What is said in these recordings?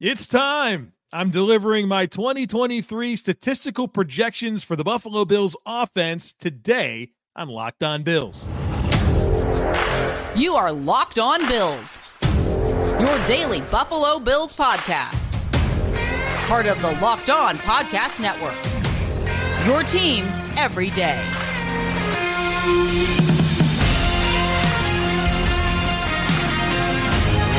It's time. I'm delivering my 2023 statistical projections for the Buffalo Bills offense today on Locked On Bills. You are Locked On Bills, your daily Buffalo Bills podcast. Part of the Locked On Podcast Network. Your team every day.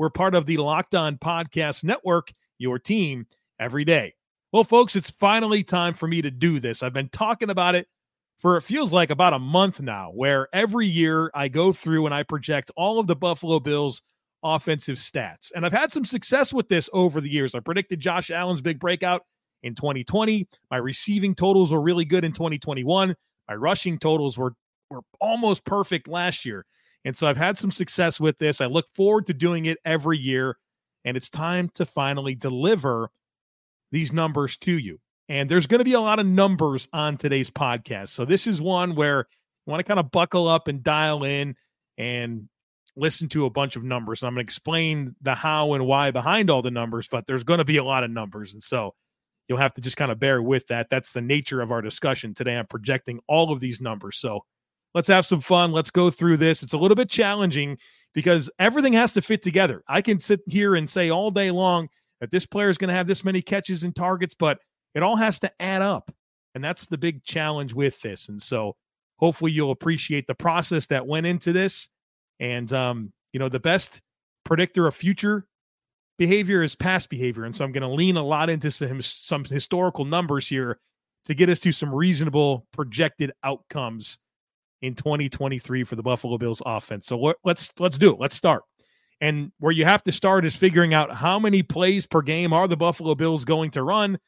We're part of the Locked On Podcast Network, your team every day. Well, folks, it's finally time for me to do this. I've been talking about it for it feels like about a month now, where every year I go through and I project all of the Buffalo Bills offensive stats. And I've had some success with this over the years. I predicted Josh Allen's big breakout in 2020. My receiving totals were really good in 2021. My rushing totals were were almost perfect last year. And so I've had some success with this. I look forward to doing it every year. And it's time to finally deliver these numbers to you. And there's going to be a lot of numbers on today's podcast. So this is one where you want to kind of buckle up and dial in and listen to a bunch of numbers. I'm going to explain the how and why behind all the numbers, but there's going to be a lot of numbers. And so you'll have to just kind of bear with that. That's the nature of our discussion today. I'm projecting all of these numbers. So Let's have some fun. Let's go through this. It's a little bit challenging because everything has to fit together. I can sit here and say all day long that this player is going to have this many catches and targets, but it all has to add up. And that's the big challenge with this. And so hopefully you'll appreciate the process that went into this. And, um, you know, the best predictor of future behavior is past behavior. And so I'm going to lean a lot into some, some historical numbers here to get us to some reasonable projected outcomes in 2023 for the Buffalo Bills offense. So let's let's do it. Let's start. And where you have to start is figuring out how many plays per game are the Buffalo Bills going to run,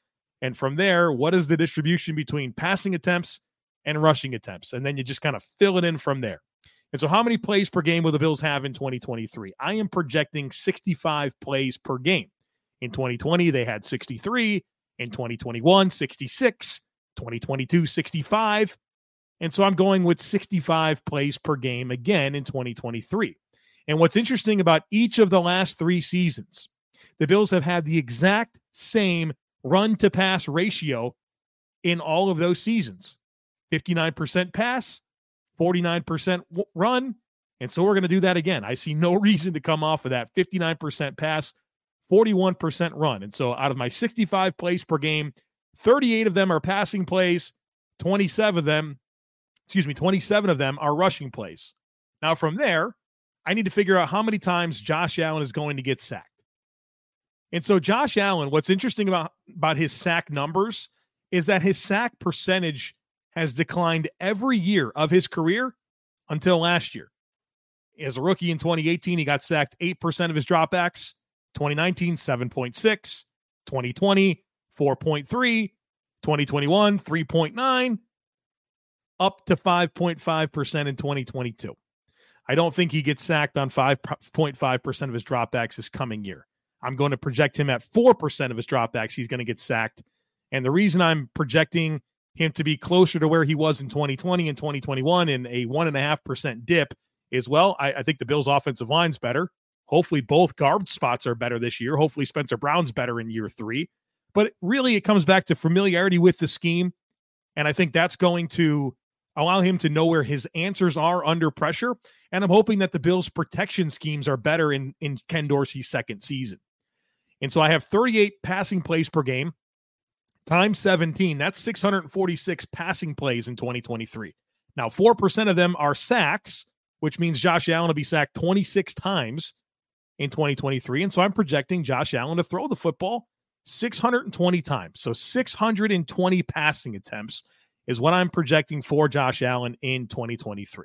and from there, what is the distribution between passing attempts and rushing attempts, and then you just kind of fill it in from there. And so, how many plays per game will the Bills have in 2023? I am projecting 65 plays per game. In 2020, they had 63. In 2021, 66. 2022, 65. And so I'm going with 65 plays per game again in 2023. And what's interesting about each of the last three seasons, the Bills have had the exact same run to pass ratio in all of those seasons 59% pass, 49% run. And so we're going to do that again. I see no reason to come off of that 59% pass, 41% run. And so out of my 65 plays per game, 38 of them are passing plays, 27 of them excuse me, 27 of them are rushing plays. Now, from there, I need to figure out how many times Josh Allen is going to get sacked. And so, Josh Allen, what's interesting about, about his sack numbers is that his sack percentage has declined every year of his career until last year. As a rookie in 2018, he got sacked 8% of his dropbacks. 2019, 7.6. 2020, 4.3. 2021, 3.9 up to 5.5% in 2022. I don't think he gets sacked on 5.5% of his dropbacks this coming year. I'm going to project him at 4% of his dropbacks. He's going to get sacked. And the reason I'm projecting him to be closer to where he was in 2020 and 2021 in a 1.5% dip is well, I, I think the Bills' offensive line's better. Hopefully, both guard spots are better this year. Hopefully, Spencer Brown's better in year three. But really, it comes back to familiarity with the scheme. And I think that's going to allow him to know where his answers are under pressure. And I'm hoping that the Bills' protection schemes are better in, in Ken Dorsey's second season. And so I have 38 passing plays per game times 17. That's 646 passing plays in 2023. Now, 4% of them are sacks, which means Josh Allen will be sacked 26 times in 2023. And so I'm projecting Josh Allen to throw the football 620 times. So 620 passing attempts is what I'm projecting for Josh Allen in 2023.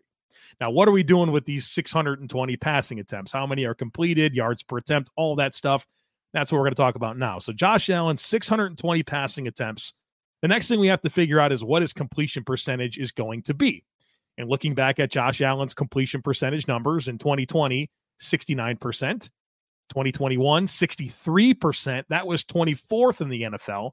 Now, what are we doing with these 620 passing attempts? How many are completed, yards per attempt, all that stuff? That's what we're going to talk about now. So Josh Allen, 620 passing attempts. The next thing we have to figure out is what his completion percentage is going to be. And looking back at Josh Allen's completion percentage numbers in 2020, 69%. 2021, 63%. That was 24th in the NFL.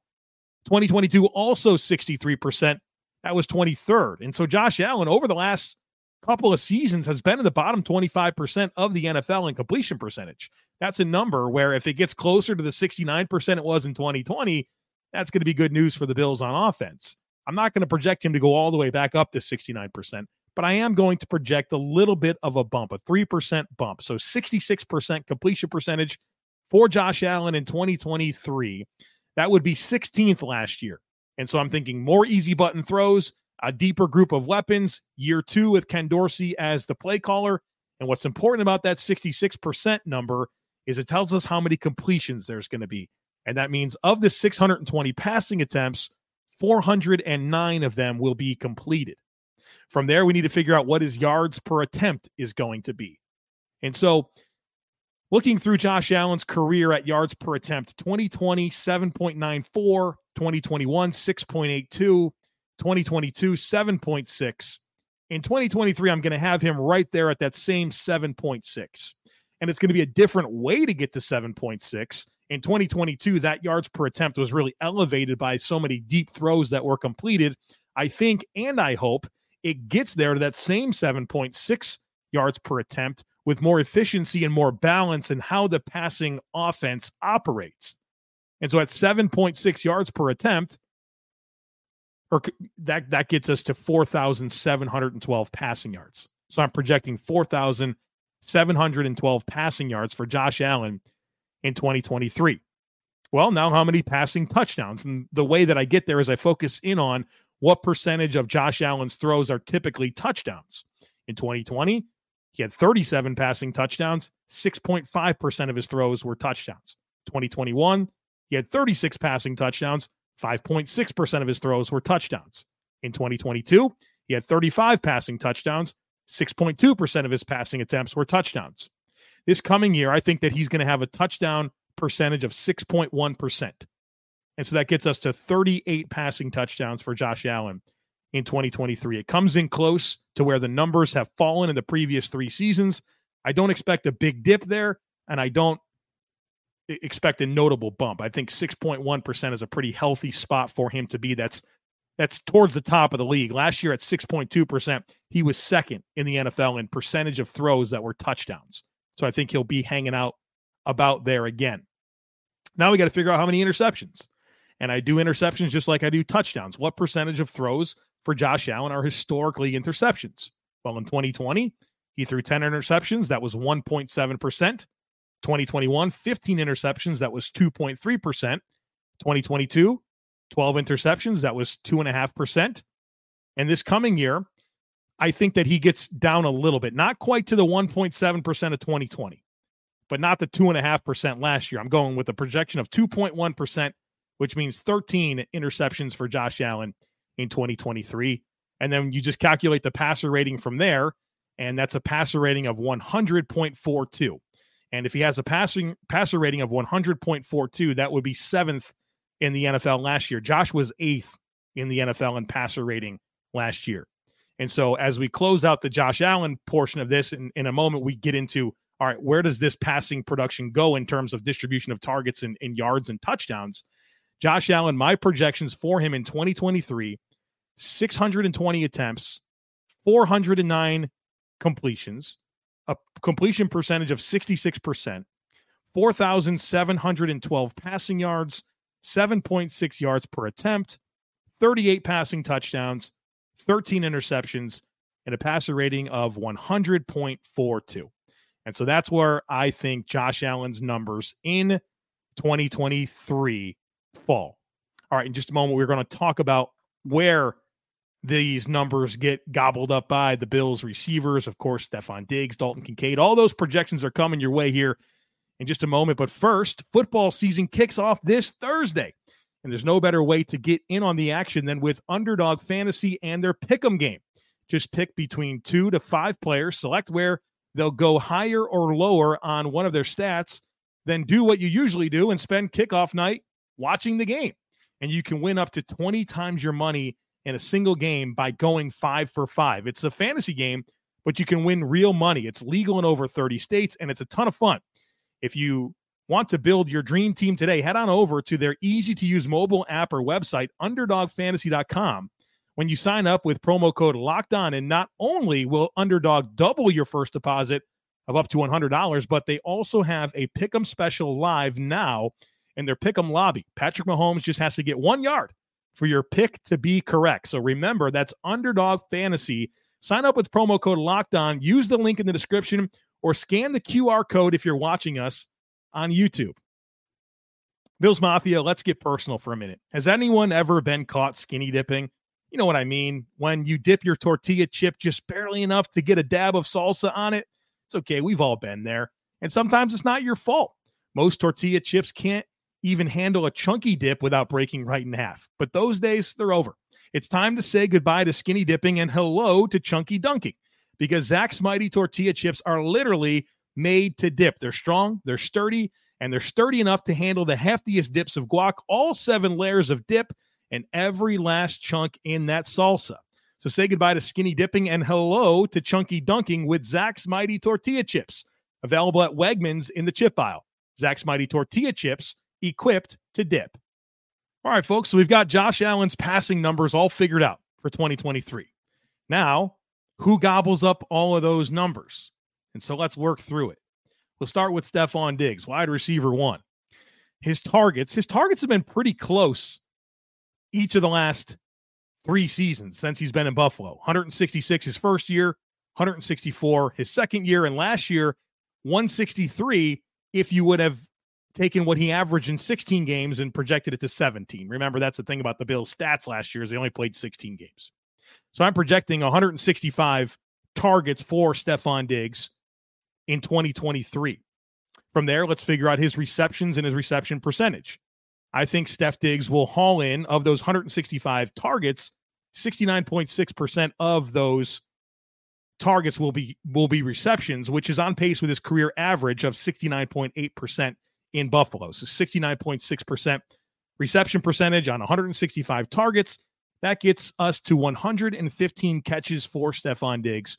2022, also 63%. That was 23rd. And so Josh Allen, over the last couple of seasons, has been in the bottom 25% of the NFL in completion percentage. That's a number where if it gets closer to the 69% it was in 2020, that's going to be good news for the Bills on offense. I'm not going to project him to go all the way back up to 69%, but I am going to project a little bit of a bump, a 3% bump. So 66% completion percentage for Josh Allen in 2023. That would be 16th last year. And so I'm thinking more easy button throws, a deeper group of weapons, year two with Ken Dorsey as the play caller. And what's important about that 66% number is it tells us how many completions there's going to be. And that means of the 620 passing attempts, 409 of them will be completed. From there, we need to figure out what his yards per attempt is going to be. And so, looking through Josh Allen's career at yards per attempt 2020, 7.94, 2021, 6.82, 2022, 7.6. In 2023, I'm going to have him right there at that same 7.6. And it's going to be a different way to get to 7.6 in 2022, that yards per attempt was really elevated by so many deep throws that were completed. I think and I hope it gets there to that same 7.6 yards per attempt with more efficiency and more balance in how the passing offense operates. And so at 7.6 yards per attempt, or that that gets us to 4,712 passing yards. So I'm projecting 4,712 passing yards for Josh Allen in 2023. Well, now how many passing touchdowns? And the way that I get there is I focus in on what percentage of Josh Allen's throws are typically touchdowns. In 2020, he had 37 passing touchdowns, 6.5% of his throws were touchdowns. 2021, he had 36 passing touchdowns, 5.6% of his throws were touchdowns. In 2022, he had 35 passing touchdowns, 6.2% of his passing attempts were touchdowns. This coming year, I think that he's going to have a touchdown percentage of 6.1%. And so that gets us to 38 passing touchdowns for Josh Allen in 2023. It comes in close to where the numbers have fallen in the previous three seasons. I don't expect a big dip there, and I don't expect a notable bump. I think 6.1% is a pretty healthy spot for him to be. That's that's towards the top of the league. Last year at 6.2%, he was second in the NFL in percentage of throws that were touchdowns. So I think he'll be hanging out about there again. Now we got to figure out how many interceptions. And I do interceptions just like I do touchdowns. What percentage of throws for Josh Allen are historically interceptions? Well, in 2020, he threw 10 interceptions. That was 1.7%. 2021, 15 interceptions. That was 2.3%. 2022, 12 interceptions. That was 2.5%. And this coming year, I think that he gets down a little bit, not quite to the 1.7% of 2020, but not the 2.5% last year. I'm going with a projection of 2.1%, which means 13 interceptions for Josh Allen in 2023. And then you just calculate the passer rating from there, and that's a passer rating of 100.42. And if he has a passing passer rating of 100.42, that would be seventh in the NFL last year. Josh was eighth in the NFL in passer rating last year. And so as we close out the Josh Allen portion of this, in, in a moment, we get into all right, where does this passing production go in terms of distribution of targets and, and yards and touchdowns? Josh Allen, my projections for him in 2023 620 attempts, 409 completions, a completion percentage of 66%, 4,712 passing yards, 7.6 yards per attempt, 38 passing touchdowns, 13 interceptions, and a passer rating of 100.42. And so that's where I think Josh Allen's numbers in 2023 fall. All right, in just a moment, we're going to talk about where these numbers get gobbled up by the Bills receivers. Of course, Stefon Diggs, Dalton Kincaid, all those projections are coming your way here in just a moment. But first, football season kicks off this Thursday. And there's no better way to get in on the action than with Underdog Fantasy and their pick'em game. Just pick between two to five players, select where they'll go higher or lower on one of their stats, then do what you usually do and spend kickoff night watching the game. And you can win up to 20 times your money in a single game by going five for five. It's a fantasy game, but you can win real money. It's legal in over 30 states and it's a ton of fun. If you want to build your dream team today, head on over to their easy to use mobile app or website, underdogfantasy.com. When you sign up with promo code locked on, and not only will Underdog double your first deposit of up to $100, but they also have a pick'em special live now in their pick'em lobby. Patrick Mahomes just has to get one yard for your pick to be correct. So remember, that's Underdog Fantasy. Sign up with promo code Locked On. Use the link in the description or scan the QR code if you're watching us on YouTube. Bills Mafia, let's get personal for a minute. Has anyone ever been caught skinny dipping? You know what I mean? When you dip your tortilla chip just barely enough to get a dab of salsa on it. It's okay. We've all been there. And sometimes it's not your fault. Most tortilla chips can't even handle a chunky dip without breaking right in half. But those days, they're over. It's time to say goodbye to skinny dipping and hello to chunky dunking because Zach's Mighty Tortilla Chips are literally made to dip. They're strong, they're sturdy, and they're sturdy enough to handle the heftiest dips of guac, all seven layers of dip, and every last chunk in that salsa. So say goodbye to skinny dipping and hello to chunky dunking with Zach's Mighty Tortilla Chips. Available at Wegmans in the chip aisle. Zach's Mighty Tortilla Chips equipped to dip. All right, folks. So we've got Josh Allen's passing numbers all figured out for 2023. Now, who gobbles up all of those numbers? And so let's work through it. We'll start with Stefon Diggs, wide receiver one. His targets, his targets have been pretty close each of the last three seasons since he's been in Buffalo. 166 his first year, 164 his second year, and last year, 163 if you would have taken what he averaged in 16 games and projected it to 17. Remember, that's the thing about the Bills' stats last year is they only played 16 games. So I'm projecting 165 targets for Stefon Diggs in 2023. From there, let's figure out his receptions and his reception percentage. I think Steph Diggs will haul in of those 165 targets, 69.6% of those targets will be will be receptions, which is on pace with his career average of 69.8% in Buffalo. So 69.6% reception percentage on 165 targets. That gets us to 115 catches for Stefon Diggs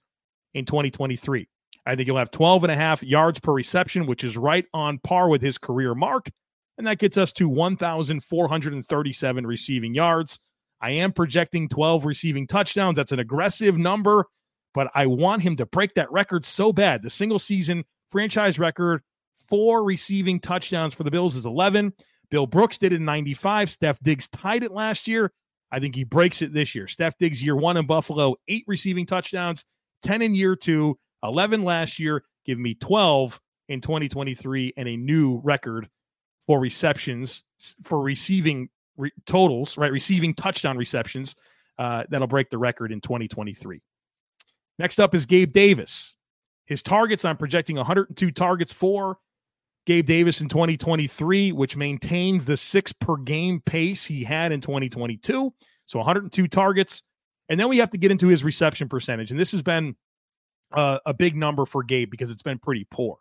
in 2023. I think he'll have 12 and a half yards per reception, which is right on par with his career mark. And that gets us to 1,437 receiving yards. I am projecting 12 receiving touchdowns. That's an aggressive number, but I want him to break that record so bad. The single season franchise record four receiving touchdowns for the Bills is 11. Bill Brooks did it in 95. Steph Diggs tied it last year. I think he breaks it this year. Steph Diggs, year one in Buffalo, eight receiving touchdowns, 10 in year two, 11 last year. Give me 12 in 2023 and a new record for receptions, for receiving re- totals, right? Receiving touchdown receptions. Uh, that'll break the record in 2023. Next up is Gabe Davis. His targets, I'm projecting 102 targets for. Gabe Davis in 2023, which maintains the six per game pace he had in 2022. So 102 targets. And then we have to get into his reception percentage. And this has been uh, a big number for Gabe because it's been pretty poor.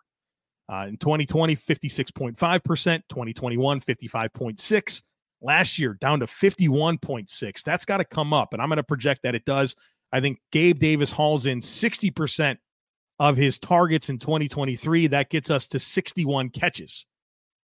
Uh, in 2020, 56.5%, 2021, 55.6. Last year, down to 51.6. That's got to come up. And I'm going to project that it does. I think Gabe Davis hauls in 60% of his targets in 2023. That gets us to 61 catches.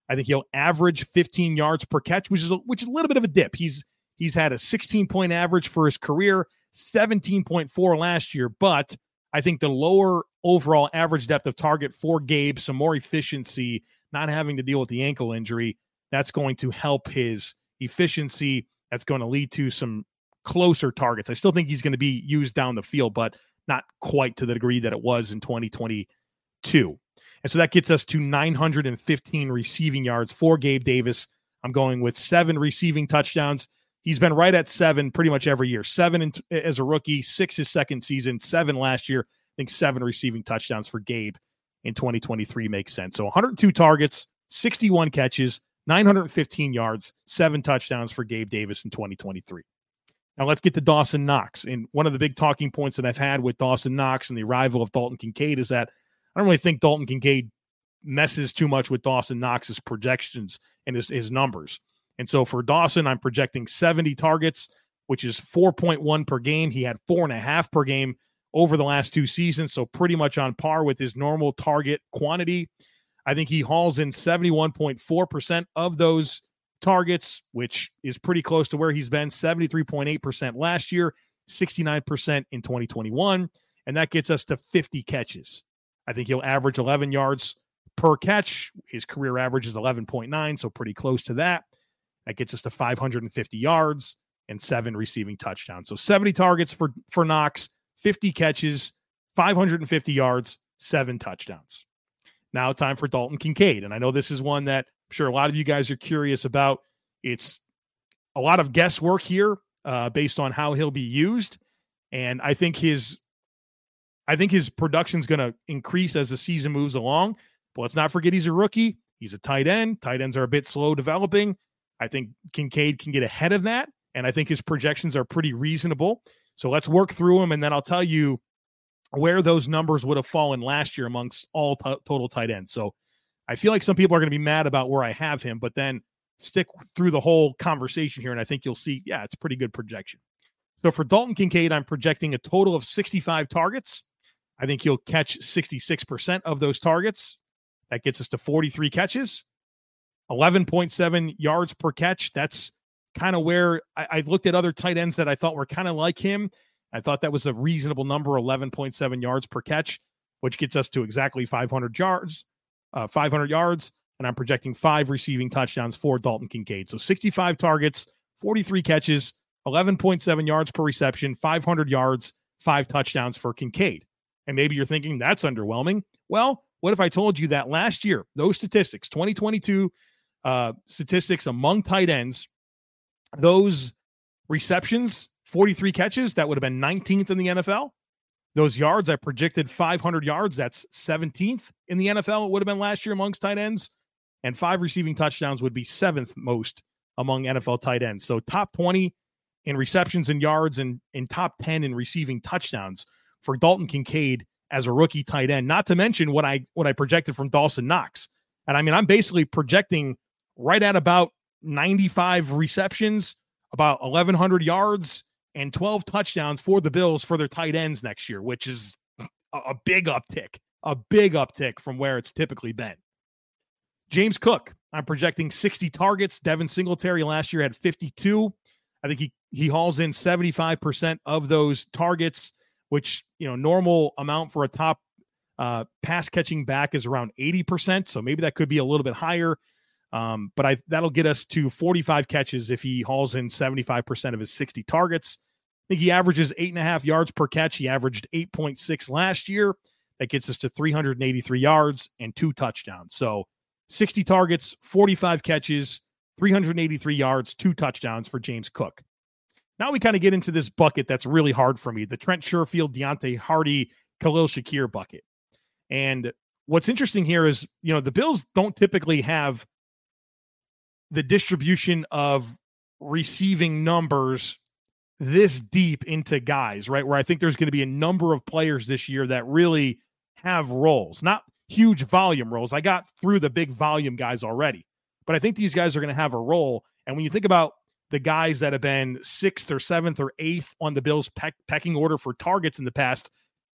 I think he'll average 15 yards per catch, which is a, which is a little bit of a dip. He's he's had a 16 point average for his career, 17.4 last year, but I think the lower overall average depth of target for Gabe, some more efficiency, not having to deal with the ankle injury, that's going to help his efficiency. That's going to lead to some closer targets. I still think he's going to be used down the field, but not quite to the degree that it was in 2022. And so that gets us to 915 receiving yards for Gabe Davis. I'm going with seven receiving touchdowns. He's been right at seven pretty much every year. Seven in, as a rookie, six his second season, seven last year. I think seven receiving touchdowns for Gabe in 2023 makes sense. So 102 targets, 61 catches, 915 yards, seven touchdowns for Gabe Davis in 2023. Now let's get to Dawson Knox. And one of the big talking points that I've had with Dawson Knox and the arrival of Dalton Kincaid is that I don't really think Dalton Kincaid messes too much with Dawson Knox's projections and his, his numbers. And so for Dawson, I'm projecting 70 targets, which is 4.1 per game. He had four and a half per game over the last two seasons, so pretty much on par with his normal target quantity. I think he hauls in 71.4% of those targets, which is pretty close to where he's been 73.8% last year, 69% in 2021. And that gets us to 50 catches. I think he'll average 11 yards per catch. His career average is 11.9, so pretty close to that. That gets us to 550 yards and seven receiving touchdowns. So 70 targets for, for Knox, 50 catches, 550 yards, seven touchdowns. Now, time for Dalton Kincaid. And I know this is one that sure a lot of you guys are curious about. It's a lot of guesswork here uh, based on how he'll be used. And I think his I think his production's going to increase as the season moves along. But let's not forget he's a rookie. He's a tight end. Tight ends are a bit slow developing. I think Kincaid can get ahead of that. And I think his projections are pretty reasonable. So let's work through them. And then I'll tell you where those numbers would have fallen last year amongst all t- total tight ends. So I feel like some people are going to be mad about where I have him, but then stick through the whole conversation here. And I think you'll see, yeah, it's pretty good projection. So for Dalton Kincaid, I'm projecting a total of 65 targets. I think he'll catch 66% of those targets. That gets us to 43 catches, 11.7 yards per catch. That's kind of where I, I, looked at other tight ends that I thought were kind of like him. I thought that was a reasonable number, 11.7 yards per catch, which gets us to exactly 500 yards, uh, 500 yards. And I'm projecting five receiving touchdowns for Dalton Kincaid. So 65 targets, 43 catches, 11.7 yards per reception, 500 yards, five touchdowns for Kincaid. And maybe you're thinking that's underwhelming. Well, what if I told you that last year, those statistics, 2022 uh, statistics among tight ends, those receptions, 43 catches, that would have been 19th in the NFL. Those yards, I predicted 500 yards. That's 17th in the NFL. It would have been last year amongst tight ends. And five receiving touchdowns would be seventh most among NFL tight ends. So top 20 in receptions and yards and in top 10 in receiving touchdowns for Dalton Kincaid as a rookie tight end. Not to mention what I what I projected from Dawson Knox. And I mean, I'm basically projecting right at about 95 receptions, about 1,100 yards, and 12 touchdowns for the Bills for their tight ends next year, which is a, big uptick, a big uptick from where it's typically been. James Cook, I'm projecting 60 targets. Devin Singletary last year had 52. I think he he hauls in 75% of those targets which you know normal amount for a top uh, pass catching back is around 80%. So maybe that could be a little bit higher. Um, but I that'll get us to 45 catches if he hauls in 75% of his 60 targets. I think he averages eight and a half yards per catch. He averaged 8.6 last year. That gets us to 383 yards and two touchdowns. So 60 targets, 45 catches, 383 yards, two touchdowns for James Cook. Now we kind of get into this bucket that's really hard for me the Trent Sherfield, Deonte Harty, Khalil Shakir bucket. And what's interesting here is, you know, the Bills don't typically have the distribution of receiving numbers this deep into guys, right? Where I think there's going to be a number of players this year that really have roles, not huge volume roles. I got through the big volume guys already, but I think these guys are going to have a role. And when you think about the guys that have been sixth or seventh or eighth on the Bills' peck, pecking order for targets in the past,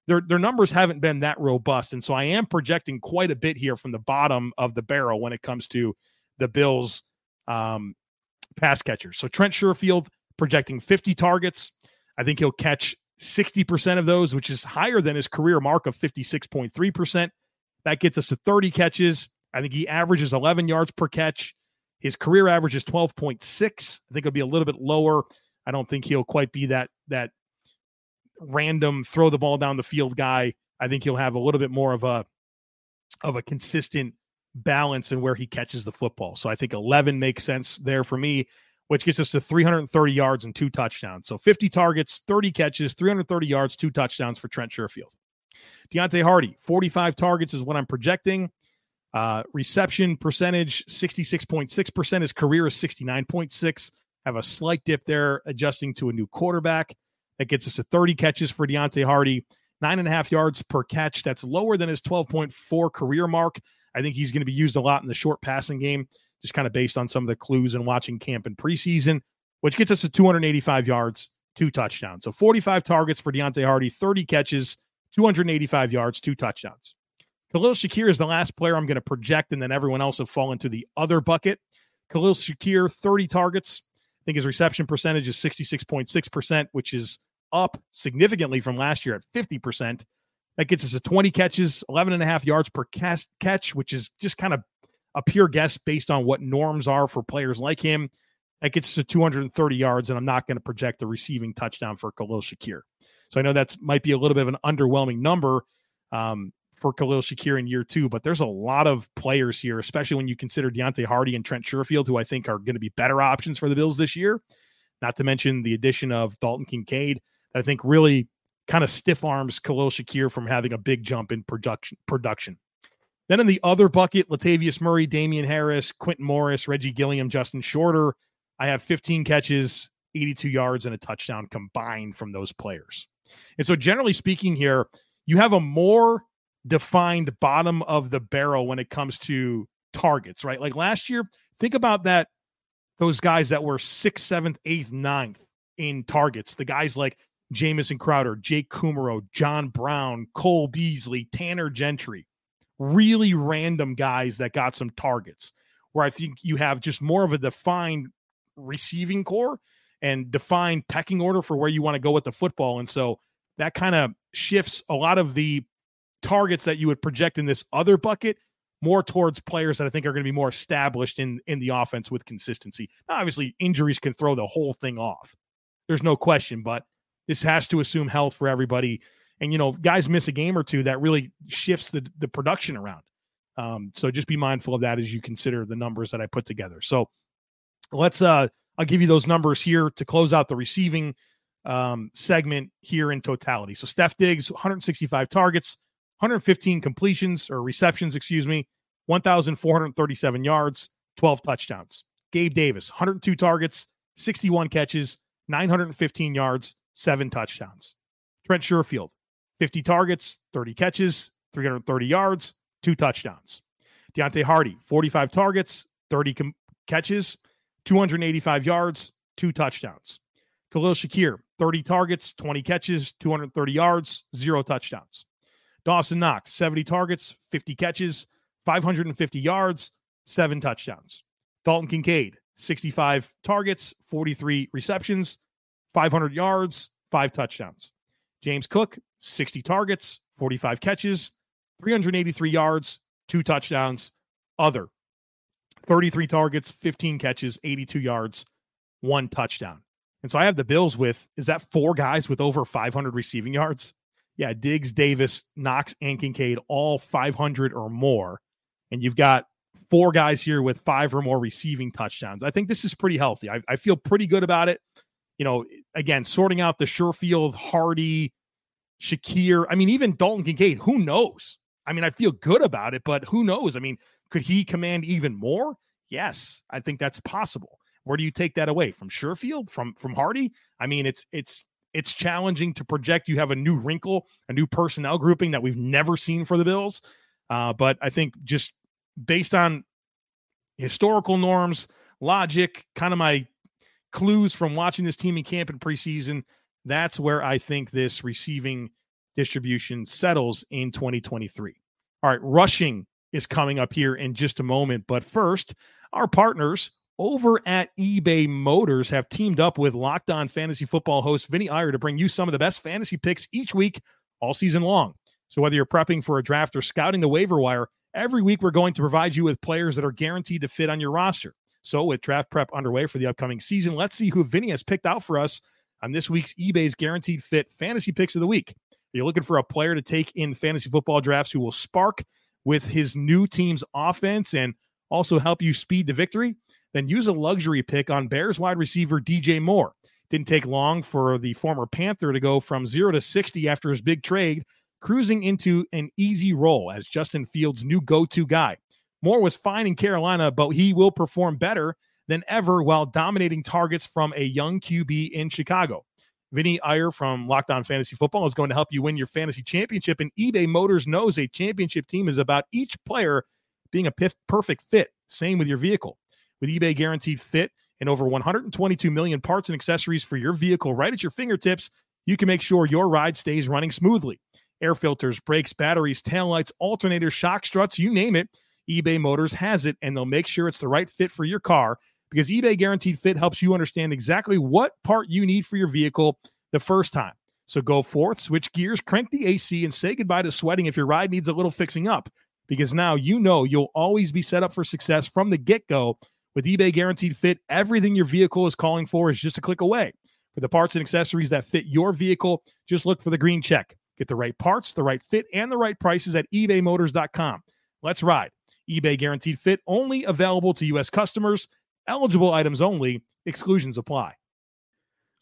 their their numbers haven't been that robust, and so I am projecting quite a bit here from the bottom of the barrel when it comes to the Bills' um, pass catchers. So Trent Sherfield projecting 50 targets. I think he'll catch 60% of those, which is higher than his career mark of 56.3%. That gets us to 30 catches. I think he averages 11 yards per catch. His career average is 12.6. I think it'll be a little bit lower. I don't think he'll quite be that that random throw the ball down the field guy. I think he'll have a little bit more of a of a consistent balance in where he catches the football. So I think 11 makes sense there for me, which gets us to 330 yards and two touchdowns. So 50 targets, 30 catches, 330 yards, two touchdowns for Trent Sherfield. Deonte Harty, 45 targets is what I'm projecting. Uh, reception percentage 66.6%. His career is 69.6. Have a slight dip there, adjusting to a new quarterback. That gets us to 30 catches for Deonte Harty, nine and a half yards per catch. That's lower than his 12.4 career mark. I think he's going to be used a lot in the short passing game, just kind of based on some of the clues and watching camp and preseason, which gets us to 285 yards, two touchdowns. So 45 targets for Deonte Harty, 30 catches, 285 yards, two touchdowns. Khalil Shakir is the last player I'm going to project, and then everyone else will fall into the other bucket. Khalil Shakir, 30 targets. I think his reception percentage is 66.6%, which is up significantly from last year at 50%. That gets us to 20 catches, 11 and a half yards per catch, which is just kind of a pure guess based on what norms are for players like him. That gets us to 230 yards, and I'm not going to project a receiving touchdown for Khalil Shakir. So I know that's might be a little bit of an underwhelming number um, for Khalil Shakir in year two, but there's a lot of players here, especially when you consider Deonte Harty and Trent Sherfield, who I think are going to be better options for the Bills this year. Not to mention the addition of Dalton Kincaid, that I think really kind of stiff arms Khalil Shakir from having a big jump in production. Production. Then in the other bucket, Latavius Murray, Damien Harris, Quintin Morris, Reggie Gilliam, Justin Shorter. I have 15 catches, 82 yards, and a touchdown combined from those players. And so, generally speaking, here you have a more defined bottom of the barrel when it comes to targets, right? Like last year, think about that. Those guys that were sixth, seventh, eighth, ninth in targets, the guys like Jamison Crowder, Jake Kumerow, John Brown, Cole Beasley, Tanner Gentry. Really random guys that got some targets. Where I think you have just more of a defined receiving corps and defined pecking order for where you want to go with the football. And so that kind of shifts a lot of the targets that you would project in this other bucket more towards players that I think are going to be more established in in the offense with consistency. Now, obviously, injuries can throw the whole thing off. There's no question, but this has to assume health for everybody. And you know, guys miss a game or two that really shifts the the production around. Um, so just be mindful of that as you consider the numbers that I put together. So let's uh I'll give you those numbers here to close out the receiving um segment here in totality. So Steph Diggs, 165 targets, 115 completions or receptions, excuse me, 1,437 yards, 12 touchdowns. Gabe Davis, 102 targets, 61 catches, 915 yards, seven touchdowns. Trent Sherfield, 50 targets, 30 catches, 330 yards, two touchdowns. Deonte Harty, 45 targets, 30 com- catches, 285 yards, two touchdowns. Khalil Shakir, 30 targets, 20 catches, 230 yards, zero touchdowns. Dawson Knox, 70 targets, 50 catches, 550 yards, seven touchdowns. Dalton Kincaid, 65 targets, 43 receptions, 500 yards, five touchdowns. James Cook, 60 targets, 45 catches, 383 yards, two touchdowns. Other, 33 targets, 15 catches, 82 yards, one touchdown. And so I have the Bills with, is that four guys with over 500 receiving yards? Yeah, Diggs, Davis, Knox, and Kincaid, all 500 or more. And you've got four guys here with five or more receiving touchdowns. I think this is pretty healthy. I, I feel pretty good about it you know, again, sorting out the Sherfield, Harty, Shakir. I mean, even Dalton Kincaid, who knows? I mean, I feel good about it, but who knows? I mean, could he command even more? Yes, I think that's possible. Where do you take that away from Sherfield, from from Harty? I mean, it's it's it's challenging to project. You have a new wrinkle, a new personnel grouping that we've never seen for the Bills. Uh, but I think just based on historical norms, logic, kind of my clues from watching this team in camp and preseason, that's where I think this receiving distribution settles in 2023. All right, rushing is coming up here in just a moment. But first, our partners over at eBay Motors have teamed up with Locked On Fantasy Football host Vinny Iyer to bring you some of the best fantasy picks each week, all season long. So whether you're prepping for a draft or scouting the waiver wire, every week we're going to provide you with players that are guaranteed to fit on your roster. So, with draft prep underway for the upcoming season, let's see who Vinny has picked out for us on this week's eBay's Guaranteed Fit Fantasy Picks of the Week. Are You're looking for a player to take in fantasy football drafts who will spark with his new team's offense and also help you speed to victory? Then use a luxury pick on Bears wide receiver DJ Moore. Didn't take long for the former Panther to go from zero to 60 after his big trade, cruising into an easy role as Justin Fields' new go to guy. Moore was fine in Carolina, but he will perform better than ever while dominating targets from a young QB in Chicago. Vinny Iyer from Locked On Fantasy Football is going to help you win your fantasy championship. And eBay Motors knows a championship team is about each player being a perfect fit. Same with your vehicle. With eBay Guaranteed Fit and over 122 million parts and accessories for your vehicle right at your fingertips, you can make sure your ride stays running smoothly. Air filters, brakes, batteries, taillights, alternators, shock struts, you name it, eBay Motors has it, and they'll make sure it's the right fit for your car because eBay Guaranteed Fit helps you understand exactly what part you need for your vehicle the first time. So go forth, switch gears, crank the AC, and say goodbye to sweating if your ride needs a little fixing up because now you know you'll always be set up for success from the get go. With eBay Guaranteed Fit, everything your vehicle is calling for is just a click away. For the parts and accessories that fit your vehicle, just look for the green check. Get the right parts, the right fit, and the right prices at ebaymotors.com. Let's ride. eBay Guaranteed Fit only available to U.S. customers, eligible items only, exclusions apply.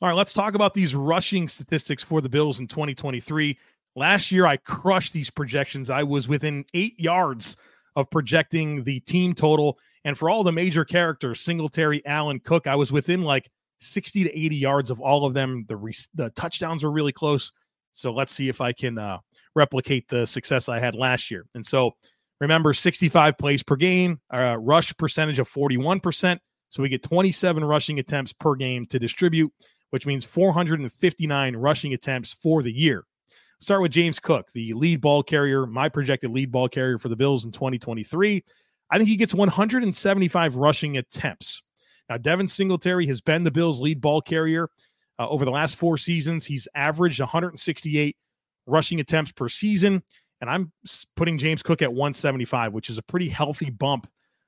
All right, let's talk about these rushing statistics for the Bills in 2023. Last year, I crushed these projections. I was within eight yards of projecting the team total. And for all the major characters, Singletary, Allen, Cook, I was within like 60 to 80 yards of all of them. The, re- the touchdowns were really close. So let's see if I can uh, replicate the success I had last year. And so remember 65 plays per game, uh, rush percentage of 41%. So we get 27 rushing attempts per game to distribute, which means 459 rushing attempts for the year. Start with James Cook, the lead ball carrier, my projected lead ball carrier for the Bills in 2023. I think he gets 175 rushing attempts. Now, Devin Singletary has been the Bills' lead ball carrier uh, over the last four seasons. He's averaged 168 rushing attempts per season, and I'm putting James Cook at 175, which is a pretty healthy bump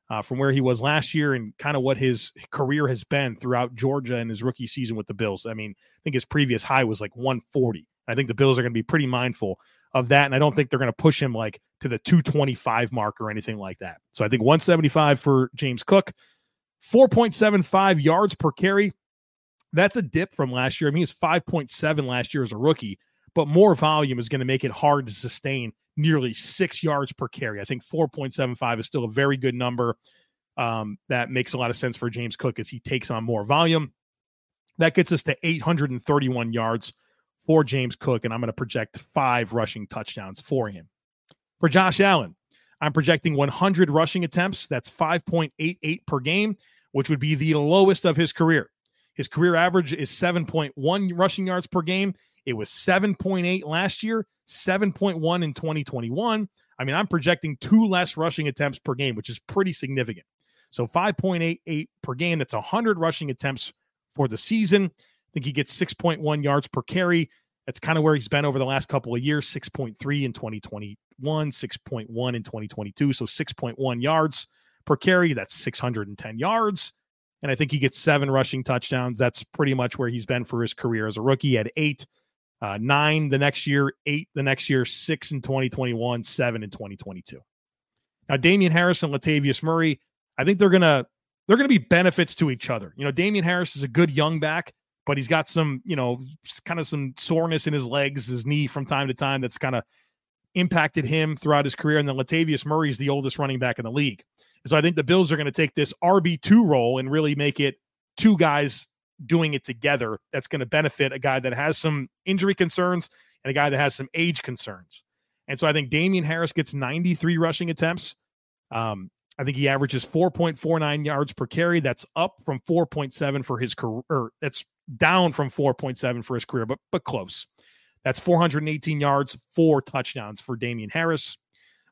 uh, from where he was last year and kind of what his career has been throughout Georgia and his rookie season with the Bills. I mean, I think his previous high was like 140. I think the Bills are going to be pretty mindful of that. And I don't think they're going to push him like to the 225 mark or anything like that. So I think 175 for James Cook, 4.75 yards per carry. That's a dip from last year. I mean, it's 5.7 last year as a rookie, but more volume is going to make it hard to sustain nearly six yards per carry. I think 4.75 is still a very good number. Um, that makes a lot of sense for James Cook as he takes on more volume. That gets us to 831 yards for James Cook, and I'm going to project five rushing touchdowns for him. For Josh Allen, I'm projecting 100 rushing attempts. That's 5.88 per game, which would be the lowest of his career. His career average is 7.1 rushing yards per game. It was 7.8 last year, 7.1 in 2021. I mean, I'm projecting two less rushing attempts per game, which is pretty significant. So 5.88 per game. That's 100 rushing attempts for the season I think he gets 6.1 yards per carry. That's kind of where he's been over the last couple of years 6.3 in 2021, 6.1 in 2022. So 6.1 yards per carry. That's 610 yards. And I think he gets seven rushing touchdowns. That's pretty much where he's been for his career as a rookie. Had eight, uh, nine the next year, eight the next year, six in 2021, seven in 2022. Now, Damien Harris and Latavius Murray, I think they're gonna they're gonna be benefits to each other. You know, Damien Harris is a good young back but he's got some, you know, kind of some soreness in his legs, his knee from time to time that's kind of impacted him throughout his career. And then Latavius Murray is the oldest running back in the league. So I think the Bills are going to take this RB2 role and really make it two guys doing it together. That's going to benefit a guy that has some injury concerns and a guy that has some age concerns. And so I think Damien Harris gets 93 rushing attempts. Um, I think he averages 4.49 yards per carry. That's up from 4.7 for his career. That's down from 4.7 for his career, but but close. That's 418 yards, four touchdowns for Damien Harris.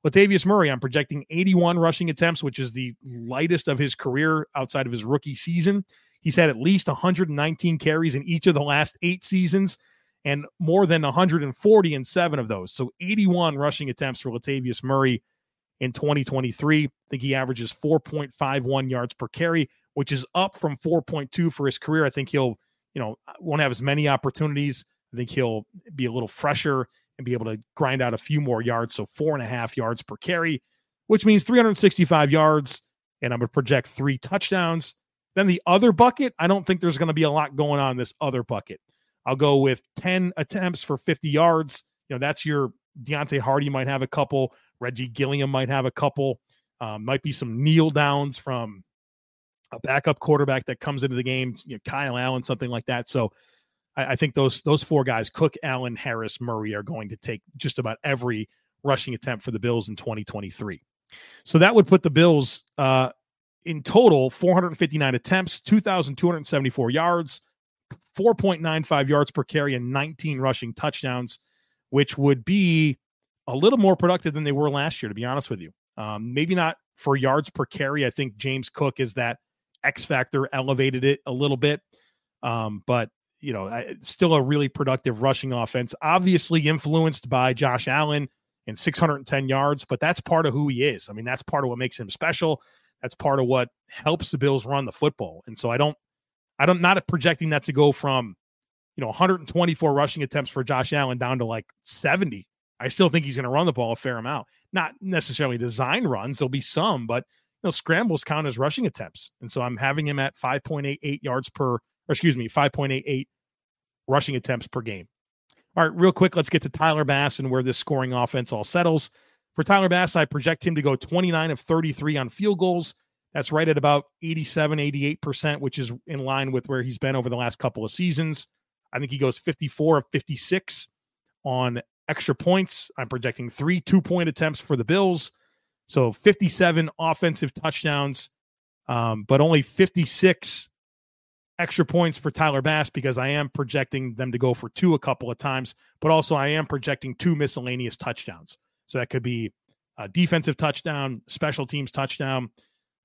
Latavius Murray, I'm projecting 81 rushing attempts, which is the lightest of his career outside of his rookie season. He's had at least 119 carries in each of the last eight seasons and more than 140 in seven of those. So 81 rushing attempts for Latavius Murray in 2023. I think he averages 4.51 yards per carry, which is up from 4.2 for his career. I think he'll you know, won't have as many opportunities. I think he'll be a little fresher and be able to grind out a few more yards. So four and a half yards per carry, which means 365 yards. And I'm going to project three touchdowns. Then the other bucket, I don't think there's going to be a lot going on in this other bucket. I'll go with 10 attempts for 50 yards. You know, that's your Deonte Harty might have a couple. Reggie Gilliam might have a couple. Um, might be some kneel downs from a backup quarterback that comes into the game, you know, Kyle Allen, something like that. So I, I, think those those four guys, Cook, Allen, Harris, Murray, are going to take just about every rushing attempt for the Bills in 2023. So that would put the Bills uh, in total 459 attempts, 2,274 yards, 4.95 yards per carry, and 19 rushing touchdowns, which would be a little more productive than they were last year, to be honest with you. Um, maybe not for yards per carry. I think James Cook is that X factor, elevated it a little bit. Um, but, you know, still a really productive rushing offense, obviously influenced by Josh Allen and 610 yards, but that's part of who he is. I mean, that's part of what makes him special. That's part of what helps the Bills run the football. And so I don't, I don't, not projecting that to go from, you know, 124 rushing attempts for Josh Allen down to like 70 I still think he's going to run the ball a fair amount. Not necessarily design runs, there'll be some, but you know, scrambles count as rushing attempts. And so I'm having him at 5.88 yards per, or excuse me, 5.88 rushing attempts per game. All right, real quick, let's get to Tyler Bass and where this scoring offense all settles. For Tyler Bass, I project him to go 29 of 33 on field goals. That's right at about 87, 88%, which is in line with where he's been over the last couple of seasons. I think he goes 54 of 56 on extra points. I'm projecting three two point attempts for the Bills. So 57 offensive touchdowns, um, but only 56 extra points for Tyler Bass because I am projecting them to go for two a couple of times, but also I am projecting two miscellaneous touchdowns. So that could be a defensive touchdown, special teams touchdown.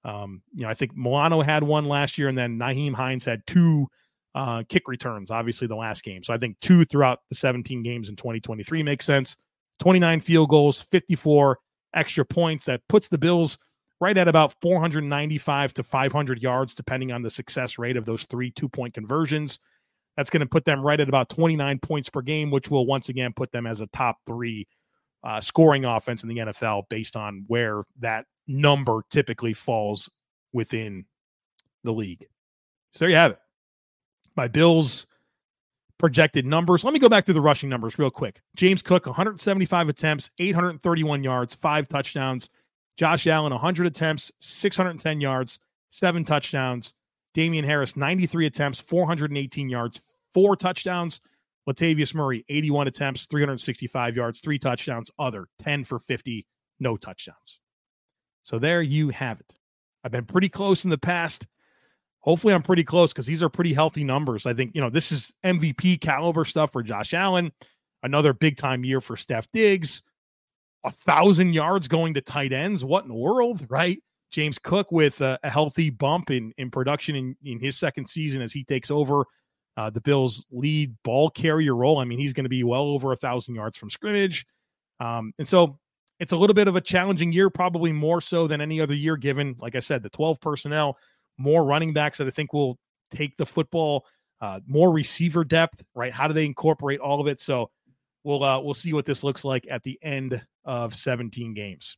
Um, you know, I think Milano had one last year, and then Nyheim Hines had two uh, kick returns, obviously, the last game. So I think two throughout the 17 games in 2023 makes sense. 29 field goals, 54 extra points. That puts the Bills right at about 495 to 500 yards, depending on the success rate of those three two point conversions. That's going to put them right at about 29 points per game, which will once again put them as a top three uh, scoring offense in the NFL based on where that number typically falls within the league. So there you have it my Bills projected numbers. Let me go back to the rushing numbers real quick. James Cook, 175 attempts, 831 yards, five touchdowns. Josh Allen, 100 attempts, 610 yards, seven touchdowns. Damien Harris, 93 attempts, 418 yards, four touchdowns. Latavius Murray, 81 attempts, 365 yards, three touchdowns. Other, 10 for 50, no touchdowns. So there you have it. I've been pretty close in the past hopefully I'm pretty close because these are pretty healthy numbers. I think, you know, this is MVP caliber stuff for Josh Allen. Another big time year for Steph Diggs. A thousand yards going to tight ends. What in the world, right? James Cook with a, a healthy bump in, in production in, in his second season as he takes over uh, the Bills' lead ball carrier role. I mean, he's going to be well over a thousand yards from scrimmage. Um, and so it's a little bit of a challenging year, probably more so than any other year, given, like I said, the 12 personnel more running backs that I think will take the football, uh, more receiver depth, right? How do they incorporate all of it? So we'll uh, we'll see what this looks like at the end of 17 games.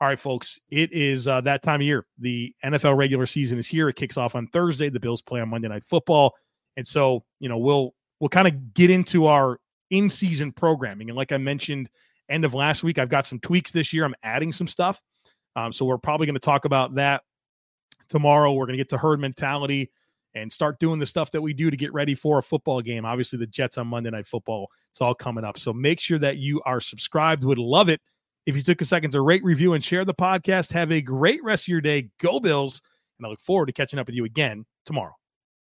All right, folks, it is uh, that time of year. The NFL regular season is here. It kicks off on Thursday. The Bills play on Monday Night Football, and so you know we'll we'll kind of get into our in season programming. And like I mentioned, end of last week, I've got some tweaks this year. I'm adding some stuff, um, so we're probably going to talk about that tomorrow. We're going to get to herd mentality and start doing the stuff that we do to get ready for a football game. Obviously, the Jets on Monday Night Football. It's all coming up. So make sure that you are subscribed. Would love it if you took a second to rate, review, and share the podcast. Have a great rest of your day. Go Bills. And I look forward to catching up with you again tomorrow.